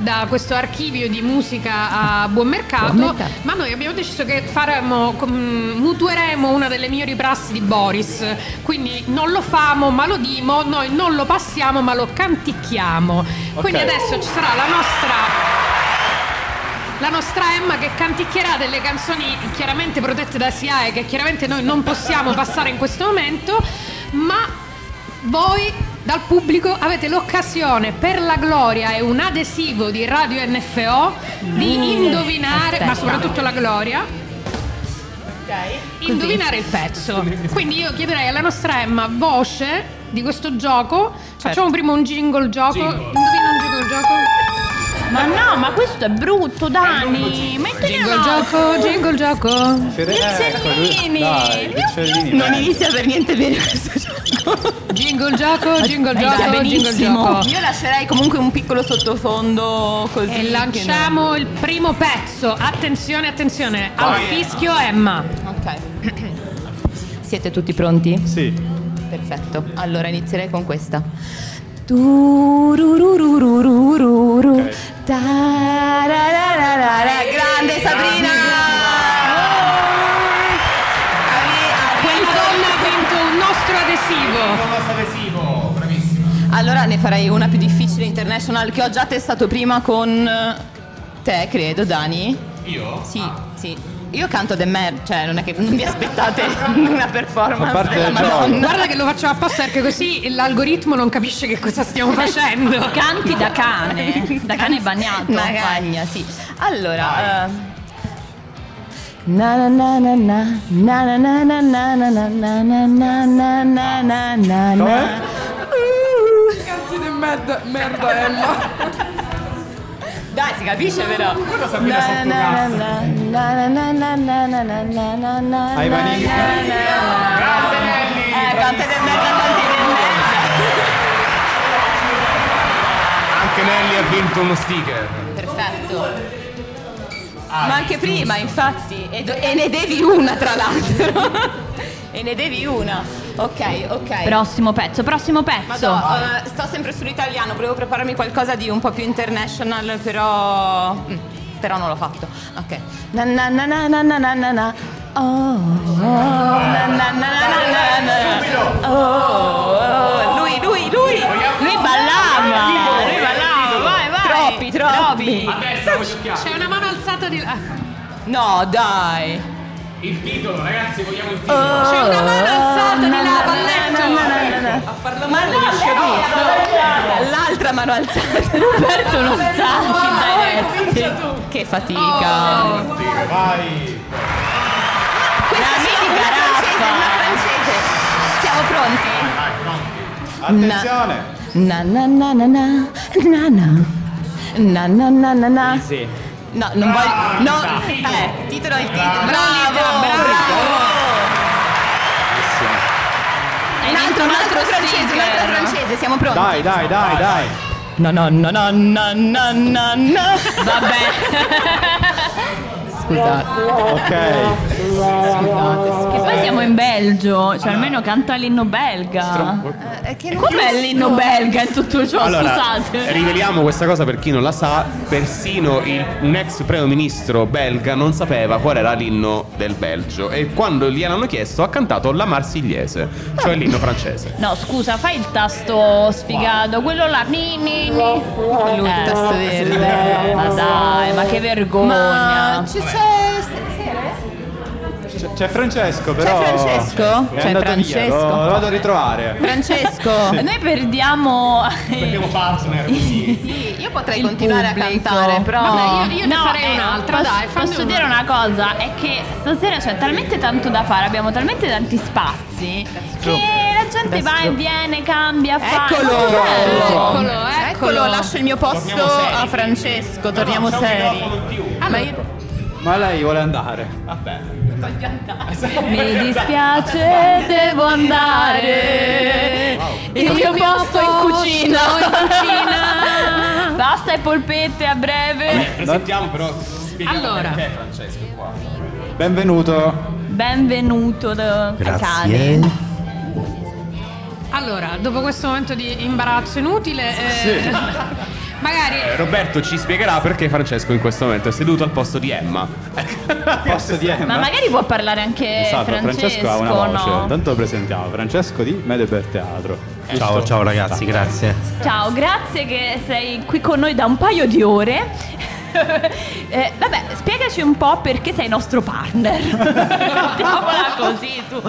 Da questo archivio di musica a buon mercato,
Buon mercato.
ma noi abbiamo deciso che faremo, mutueremo una delle migliori prassi di Boris. Quindi non lo famo, ma lo dimo, noi non lo passiamo, ma lo canticchiamo. Quindi
Ok.
adesso ci sarà la nostra la nostra Emma che canticchierà delle canzoni chiaramente protette da SIAE che chiaramente noi non possiamo passare in questo momento, ma voi dal pubblico avete l'occasione per la gloria e un adesivo di Radio NFO di indovinare, ma
aspetta.
soprattutto la gloria, indovinare il pezzo. Quindi io chiederei alla nostra Emma voce di questo gioco. Facciamo prima un jingle gioco. Indovina un jingle gioco.
Ma no, ma questo è brutto, Dani. Mettili
Jingle
un
gioco, jingle gioco.
Pizzellini.
ecco, Dai, pizzellini.
Non inizia per niente bene questo gioco.
Jingle gioco, jingle gioco, jingle
benissimo.
gioco.
Io lascerei comunque un piccolo sottofondo così.
E lanciamo il primo pezzo. Attenzione, attenzione. Al fischio Emma.
Ok. Siete tutti pronti?
Sì.
Perfetto. Allora inizierei con questa. Turururururururu.
Ok.
Tarararara. Grande Sabrina!
Quella donna ha vinto un nostro adesivo.
adesivo, bravissimo.
Allora ne farei una più difficile international che ho già testato prima con te, credo, Dani.
Io?
Sì, sì. Io canto The Man, cioè non è che non vi aspettate una performance
parte
della
del gioco.
Madonna.
Guarda che lo facciamo apposta perché così l'algoritmo non capisce che cosa stiamo facendo.
Canti da cane, da cane bagnato.
Una cagna, sì. Allora, eh, Na na na na na na na na na na na na na na na na na na na na
Canti di merda, merda Emma.
Dai, si capisce però.
Hai sa
Grazie Nelly. Anche Nelly ha vinto uno sticker.
Perfetto. Ah, Ma anche prima, infatti, e ne devi una tra l'altro. e ne devi una. Ok, ok.
Prossimo pezzo, prossimo pezzo.
Madonna, uh, sto sempre sull'italiano, volevo prepararmi qualcosa di un po' più international, però. Però non l'ho fatto. Ok. Na na na na na na na na. Oh, oh, na lui, lui, lui. Lui ballava. Lui ballava. Vai, vai. Troppi, troppi.
Adesso
c'è una mano alzata di là.
No, dai.
Il titolo, ragazzi, vogliamo il titolo.
C'è una mano alzata di là,
Na,
balletto.
na, na, na, na.
A far la
Ma
mano
no, no, l'altra mano alzata. Roberto non sa chi deve essere. Che fatica.
Vai.
Questa è una francese, una francese. Siamo pronti?
Attenzione.
Na na na na na na na na na na na na. No, non voglio. No, eh, titolo il titolo. Bravo, bravo. Un altro, un altro francese, un altro francese, siamo pronti?
Dai, dai, dai, dai.
No, no, no, no, no, no, no, no.
Vabbè.
Scusate.
Ok.
Che poi siamo in Belgio, cioè almeno canta l'inno belga.
Eh, che non
Com'è l'inno belga in tutto ciò?
Allora,
Scusate.
riveliamo questa cosa per chi non la sa, persino il- un ex primo ministro belga non sapeva qual era l'inno del Belgio e quando gliel'hanno chiesto ha cantato la marsigliese, cioè l'inno francese.
No, scusa, fai il tasto sfigato, quello là. Ni, ni, ni.
Lui il tasto verde.
Ma dai, ma che vergogna.
Ma ci stasera?
C'è, c'è Francesco, però.
Francesco?
È
C'è
andato via,
Francesco.
lo, lo vado a ritrovare.
Francesco.
Noi perdiamo.
Perdiamo partner così.
Io potrei
il
continuare a
pubblico.
cantare, però.
Vabbè, io- io ne
No,
farei
eh,
un'altra,
posso,
dai,
Posso
una.
dire una cosa, è che stasera c'è talmente tanto da fare, abbiamo talmente tanti spazi che la gente va e viene, cambia, fa.
Eccolo!
Bello.
Eccolo,
Eccolo, lascio il mio posto a Francesco, torniamo
C'è un
seri.
più.
Ma io-
Ma lei vuole andare.
Vabbè.
Mi dispiace, devo andare. Il mio posto è in cucina. Basta e polpette a breve.
Presentiamo però
Allora.
perché Francesco è qua.
Benvenuto.
Benvenuto da- cani.
Grazie.
Allora, dopo questo momento di imbarazzo inutile, eh, magari
Eh, Roberto ci spiegherà perché Francesco in questo momento è seduto al posto di Emma.
Posto di Emma.
Ma magari può parlare anche
Esatto,
Francesco,
Francesco ha una voce.
no?
Intanto lo presentiamo. Francesco di Medeber Teatro.
Ciao, ciao ragazzi, grazie.
Ciao, grazie che sei qui con noi da un paio di ore. Eh, vabbè, spiegaci un po' perché sei nostro partner. Mettiamola così tu.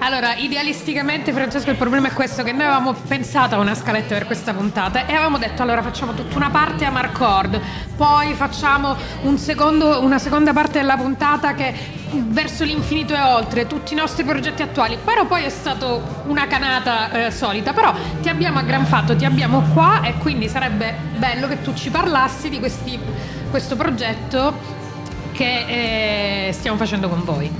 Allora, idealisticamente, Francesco, il problema è questo: che noi avevamo pensato a una scaletta per questa puntata e avevamo detto allora facciamo tutta una parte a Marcord, poi facciamo un secondo- una seconda parte della puntata che verso l'infinito e oltre, tutti i nostri progetti attuali. Però poi è stato una canata eh, solita. Però ti abbiamo aggranfato, ti abbiamo qua e quindi sarebbe bello che tu ci parlassi di questi- questo progetto che eh, stiamo facendo con voi.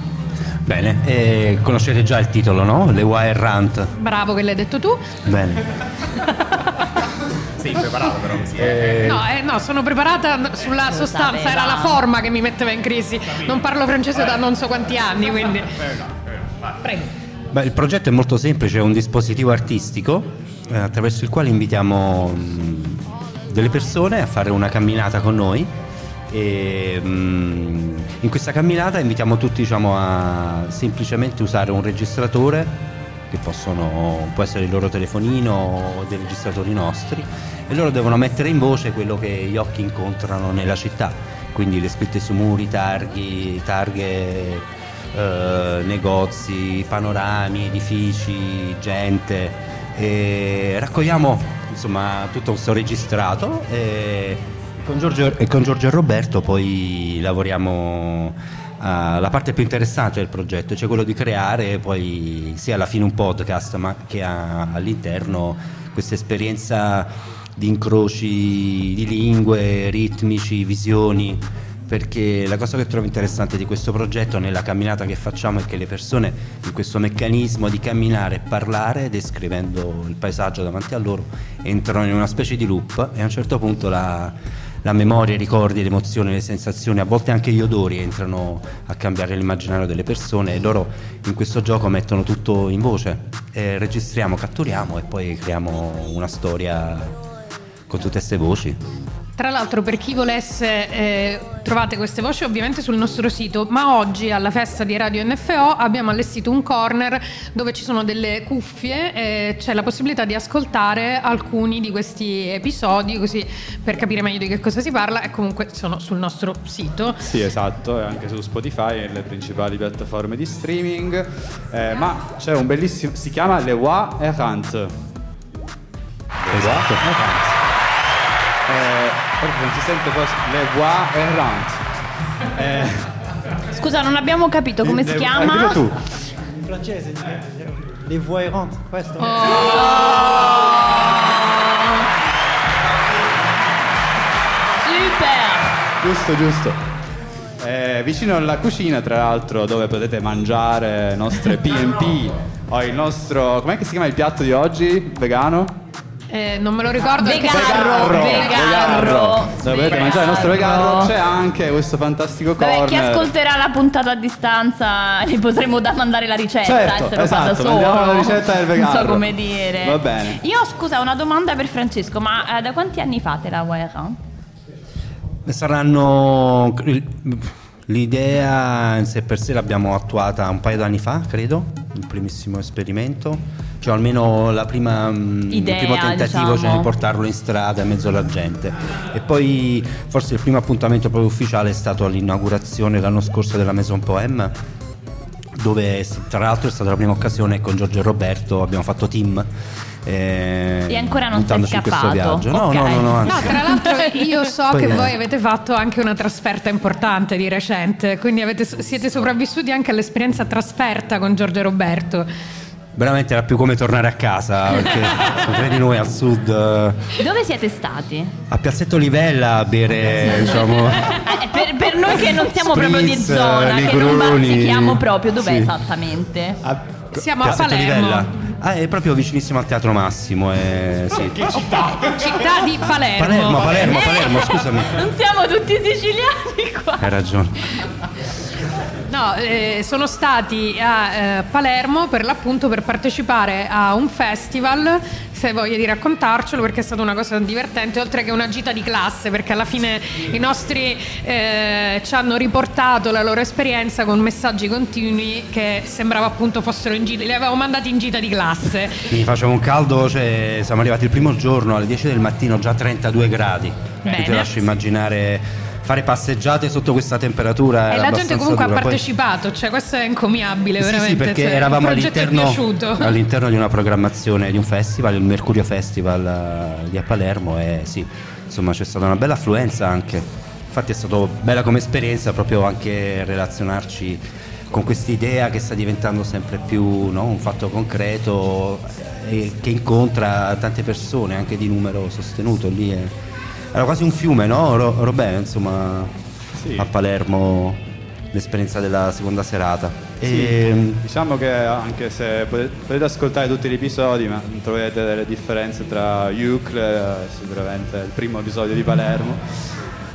Bene, eh, conoscete già il titolo, no? Le Wire Rant.
Bravo che l'hai detto tu.
Bene.
Sei preparato però così. eh.
No, eh, no, sono preparata sulla sostanza, era la forma che mi metteva in crisi. Non parlo francese da non so quanti anni, quindi. Prego.
Beh, il progetto è molto semplice, è un dispositivo artistico eh, attraverso il quale invitiamo mh, delle persone a fare una camminata con noi e mh, in questa camminata invitiamo tutti diciamo, a semplicemente usare un registratore che possono, può essere il loro telefonino o dei registratori nostri e loro devono mettere in voce quello che gli occhi incontrano nella città, quindi le scritte su muri, targhi, targhe eh, negozi, panorami, edifici, gente. E raccogliamo insomma tutto questo registrato e con Giorgio, e con Giorgio Roberto poi lavoriamo alla parte più interessante del progetto, cioè quello di creare poi sia alla fine un podcast ma che all'interno questa esperienza di incroci di lingue, ritmici, visioni perché la cosa che trovo interessante di questo progetto nella camminata che facciamo è che le persone in questo meccanismo di camminare e parlare descrivendo il paesaggio davanti a loro entrano in una specie di loop e a un certo punto la, la memoria, i ricordi, le emozioni, le sensazioni, a volte anche gli odori entrano a cambiare l'immaginario delle persone e loro in questo gioco mettono tutto in voce, E registriamo, catturiamo e poi creiamo una storia con tutte queste voci.
Tra l'altro, per chi volesse, eh, trovate queste voci ovviamente sul nostro sito, ma oggi alla festa di Radio NFO abbiamo allestito un corner dove ci sono delle cuffie e c'è la possibilità di ascoltare alcuni di questi episodi, così per capire meglio di che cosa si parla, e comunque sono sul nostro sito.
Sì, esatto, e anche su Spotify e le principali piattaforme di streaming. Eh, ma c'è un bellissimo. si chiama Le Wa Errant.
Esatto.
Errant. Eh, non si sente cosa. Le Wa Errant. Eh,
Scusa, non abbiamo capito come si
le- eh,
chiama.
dillo tu.
In francese, le voix errantes, questo.
Super!
Giusto, giusto. Eh, vicino alla cucina, tra l'altro, dove potete mangiare nostre PMP o il nostro. Com'è che si chiama il piatto di oggi? Vegano?
Eh, Eh, non me lo ricordo.
Vegarro, vegarro.
Dove potete mangiare il nostro vegarro c'è anche questo fantastico
Vabbè, chi
corner.
ascolterà la puntata a distanza gli potremo da mandare la ricetta
Certo,
e fa
esatto, mandiamo la ricetta del
Non so
vegarro.
come dire.
Va bene.
Io scusa, una domanda per Francesco, ma eh, da quanti anni fate la guerra?
Saranno. L'idea in sé per sé l'abbiamo attuata un paio d'anni fa, credo, il primissimo esperimento, cioè almeno la prima, mm,
Idea,
il primo tentativo
diciamo.
cioè, di portarlo in strada in mezzo alla gente. E poi forse il primo appuntamento proprio ufficiale è stato all'inaugurazione l'anno scorso della Maison Poème, dove tra l'altro è stata la prima occasione con Giorgio e Roberto, abbiamo fatto team. eh,
E ancora non sei scappato.
viaggio. No,
Ok.
no, no, no,
No, tra l'altro io so
Poi
che
è-
voi avete fatto anche una trasferta importante di recente, quindi avete- siete sopravvissuti anche all'esperienza trasferta con Giorgio e Roberto.
Veramente era più come tornare a casa, perché credi noi al sud, eh,
Dove siete stati?
a Piazzetto Livella a bere, diciamo,
Eh, per, per noi che non siamo proprio di
Spritz,
zona, che non bazzichiamo proprio, dov'è
Sì.
esattamente?
Siamo a
Piazzetto
Palermo.
Livella. Ah, è proprio vicinissimo al Teatro Massimo, eh, sì.
città? Città di Palermo.
Palermo, Palermo, Palermo, scusami.
Non siamo tutti siciliani qua.
Hai ragione.
No, eh, sono stati a eh, Palermo per l'appunto per partecipare a un festival, se voglia di raccontarcelo, perché è stata una cosa divertente, oltre che una gita di classe, perché alla fine i nostri eh, ci hanno riportato la loro esperienza con messaggi continui che sembrava appunto fossero in gita, li avevamo mandati in gita di classe.
Quindi faceva un caldo, cioè, siamo arrivati il primo giorno alle 10 del mattino, già 32 gradi.
Bene.
Tu ti lascio immaginare fare passeggiate sotto questa temperatura.
E la gente comunque ha
dura. Poi-
partecipato, cioè questo è incommiabile
Sì, sì,
veramente.
perché
cioè,
eravamo all'interno, all'interno di una programmazione di un festival, il Mercurio Festival eh, di a Palermo e sì, insomma c'è stata una bella affluenza anche. Infatti è stato bella come esperienza proprio anche relazionarci con quest'idea che sta diventando sempre più no, un fatto concreto eh, e che incontra tante persone anche di numero sostenuto lì. è- Era quasi un fiume, no? Ro- Robè, insomma, a Palermo l'esperienza della seconda serata.
Sì,
E,
diciamo che anche se potete, ascoltare tutti gli episodi, ma troverete delle differenze tra Eucle, eh, sicuramente il primo episodio di Palermo.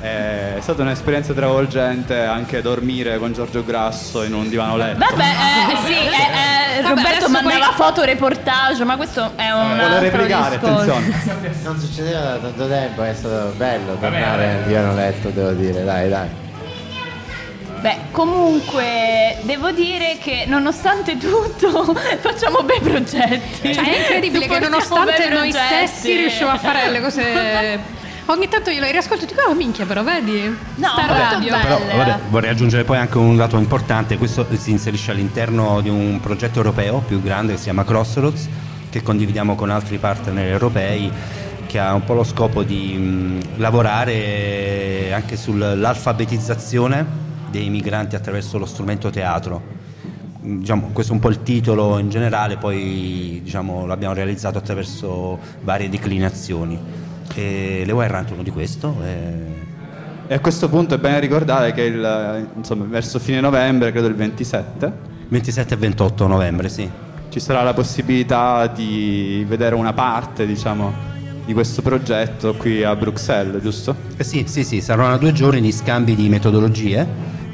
È stata un'esperienza travolgente anche dormire con Giorgio Grasso in un divano letto.
Vabbè, eh, sì, eh, eh,
Vabbè,
Roberto mandava
poi-
foto reportage, ma questo è un
Vuole
altro
replicare, attenzione.
Non succedeva da tanto tempo, è stato bello tornare al divano letto, devo dire, dai, dai.
Beh, comunque devo dire che nonostante tutto facciamo bei progetti.
Cioè, è incredibile che nonostante noi
progetti.
stessi riusciamo a fare le cose. Ogni tanto io lo riascolto e dico, oh minchia, però vedi?
No,
Sta
molto
radio.
Però vabbè, vorrei aggiungere poi anche un dato importante, questo si inserisce all'interno di un progetto europeo più grande che si chiama Crossroads, che condividiamo con altri partner europei, che ha un po' lo scopo di mh, lavorare anche sull'alfabetizzazione dei migranti attraverso lo strumento teatro. Diciamo, questo è un po' il titolo in generale, poi diciamo, l'abbiamo realizzato attraverso varie declinazioni. E le Errant è uno di questo. e-
E a questo punto è bene ricordare che il, insomma, verso fine novembre, credo il 27,
27 e 28 novembre, sì.
ci sarà la possibilità di vedere una parte, diciamo, di questo progetto qui a Bruxelles, giusto?
Eh sì, sì, sì, saranno due giorni di scambi di metodologie,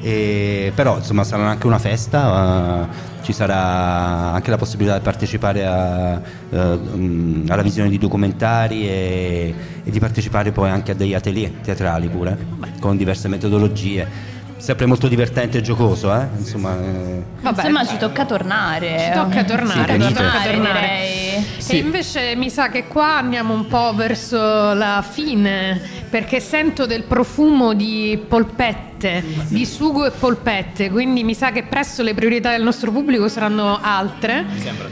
e- però insomma sarà anche una festa, eh, ci sarà anche la possibilità di partecipare a, eh, mm, alla visione di documentari e, e di partecipare poi anche a degli atelier teatrali pure, con diverse metodologie. Sempre molto divertente e giocoso, eh? Insomma, eh,
Insomma, ci tocca tornare.
Ci tocca tornare,
Sì,
tocca tornare.
direi.
E invece mi sa che qua andiamo un po' verso la fine, perché sento del profumo di polpette, di sugo e polpette, quindi mi sa che presto le priorità del nostro pubblico saranno altre.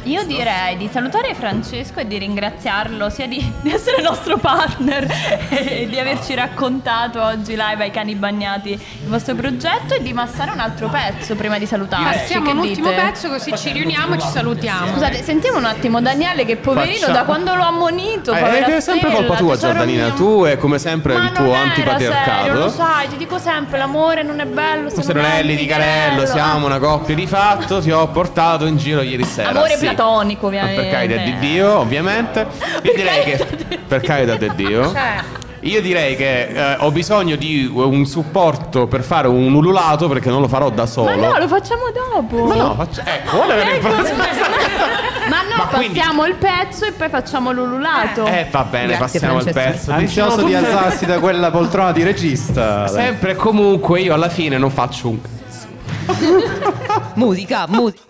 Io direi di salutare Francesco e di ringraziarlo sia di, di essere nostro partner e di averci raccontato oggi live ai cani bagnati il vostro progetto e di massare un altro pezzo prima di salutarci.
Passiamo un ultimo
dite?
pezzo così ci riuniamo e ci salutiamo.
Scusate, sentiamo un attimo Daniele che poverino,
Facciamo-
da quando l'ho ammonito.
Eh, è sempre
stella,
colpa tua, Giordanina.
mio.
Tu è come sempre
Ma
il tuo antipatriarcato.
serio, lo sai, ti dico sempre, l'amore non è bello.
Nelly di Carello, siamo una coppia di fatto, ti ho portato in giro ieri sera.
Amore
sì.
platonico, ovviamente.
per carità di Dio, ovviamente. Io direi che per carità di Dio.
Cioè,
Io direi che eh, ho bisogno di un supporto per fare un ululato perché non lo farò da solo.
ma no, lo facciamo dopo.
Ma no, faccia- ecco, vuole avere
Ecco,
informazioni.
Ma no,
Ma quindi-
passiamo il pezzo e poi facciamo l'ululato.
Eh, va bene, passiamo al pezzo.
Ansioso
Diciamo
di
tutte-
alzarsi da quella poltrona di regista.
Sempre e comunque io alla fine non faccio un
musica, musica.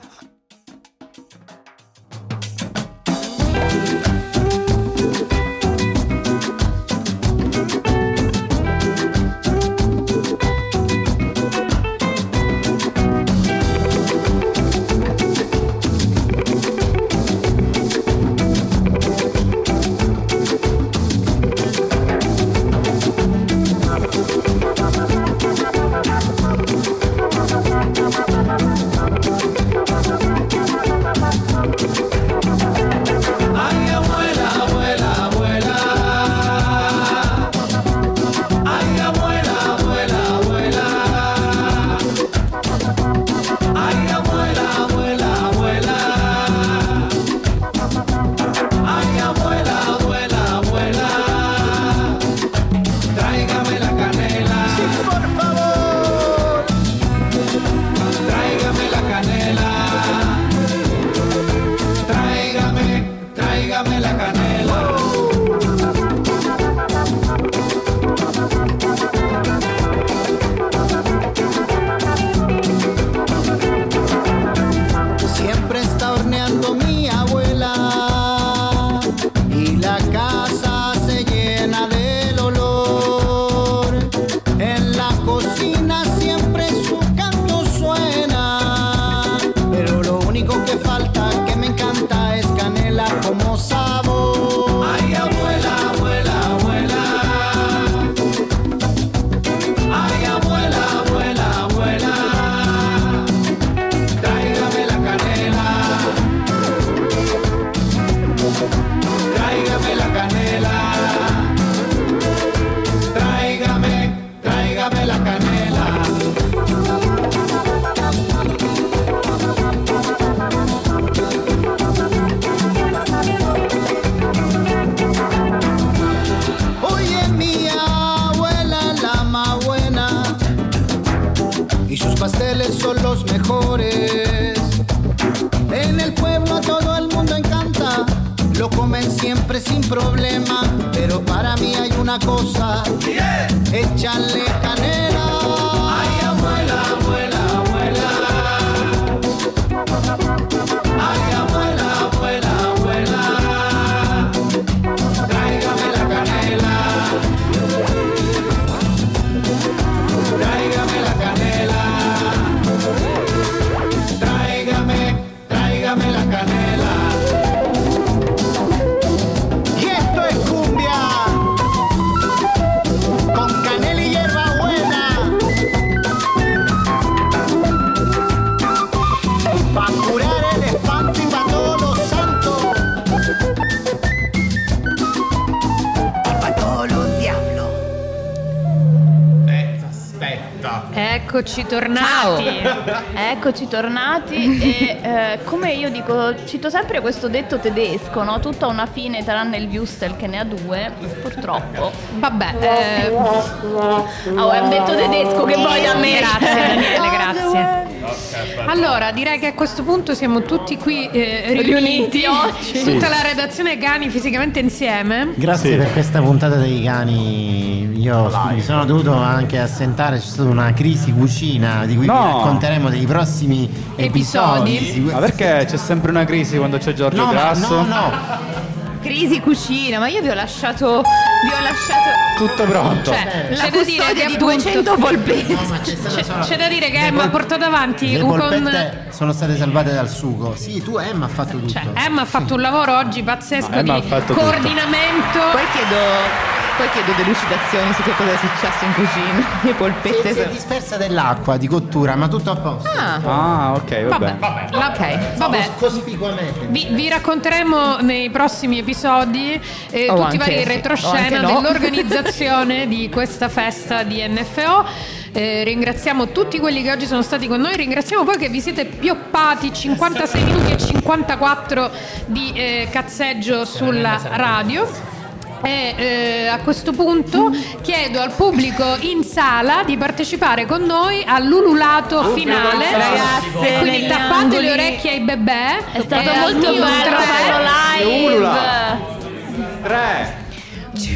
Una cosa, échale
Eccoci tornati.
Eccoci tornati e eh, come io dico, cito sempre questo detto tedesco, no? Tutto ha una fine tranne il Wustel che ne ha due, purtroppo.
Vabbè, eh,
Oh, è un detto tedesco che vuoi da me?
Grazie Daniele, grazie. Allora, direi che a questo punto siamo tutti qui eh, riuniti,
Riuniti oggi.
tutta la redazione Gani fisicamente insieme.
Grazie per questa puntata dei cani. Io mi sono dovuto anche assentare, c'è stata una crisi cucina di cui
No.
vi racconteremo nei prossimi episodi.
Episodi.
Ma perché c'è sempre una crisi quando c'è Giorgio
No, ma-
Grasso?
no, no.
Crisi cucina, ma io vi ho lasciato. Vi ho lasciato.
Tutto pronto.
Cioè, la
C'è da dire
custodia di
appunto-
200 polpette.
No, c'è
C'è da dire che Emma ha
pol-
portato avanti
Le
un con...
sono state salvate dal sugo. Sì, tu Emma ha fatto tutto.
Cioè, Emma ha fatto un lavoro oggi pazzesco
No,
di
fatto tutto.
coordinamento.
Poi chiedo poi chiedo delucidazioni su che cosa è successo in cucina. Le polpette.
Si è dispersa dell'acqua di cottura, ma tutto a posto.
Ah.
Ah, ok, vabbè.
La-
Ok.
Vabbè.
Cospicuamente.
Vi, vi racconteremo nei prossimi episodi eh,
O
tutti i vari
sì, o
retroscena
no.
dell'organizzazione di questa festa di NFO. Eh, ringraziamo tutti quelli che oggi sono stati con noi, ringraziamo poi che vi siete pioppati 56 minuti e 54 di eh, cazzeggio sulla radio. E eh, a questo punto chiedo al pubblico in sala di partecipare con noi all'ululato finale.
Ragazze,
e quindi tappate le orecchie ai bebè.
È stato
E
molto bello farlo live.
Ulula. Tre.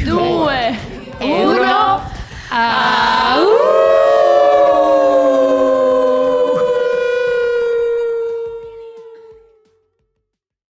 Due,
uno.
uno. Au!